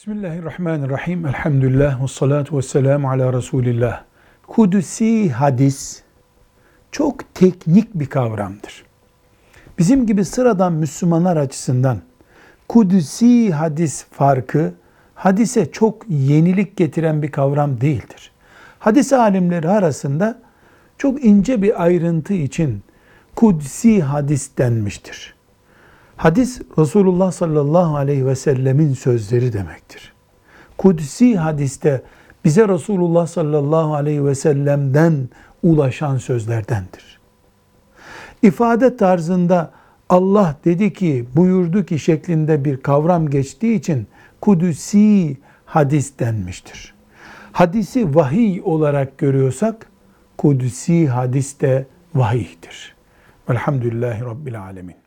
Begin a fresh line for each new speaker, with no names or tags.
Bismillahirrahmanirrahim. Elhamdülillah ve salatu ve selamu ala Resulillah. Kudusi hadis çok teknik bir kavramdır. Bizim gibi sıradan Müslümanlar açısından kudusi hadis farkı hadise çok yenilik getiren bir kavram değildir. Hadis alimleri arasında çok ince bir ayrıntı için kudsi hadis denmiştir. Hadis Resulullah sallallahu aleyhi ve sellemin sözleri demektir. Kudsi hadiste bize Resulullah sallallahu aleyhi ve sellem'den ulaşan sözlerdendir. İfade tarzında Allah dedi ki, buyurdu ki şeklinde bir kavram geçtiği için kudüsi hadis denmiştir. Hadisi vahiy olarak görüyorsak, kudüsi hadis de vahiydir. Velhamdülillahi Rabbil Alemin.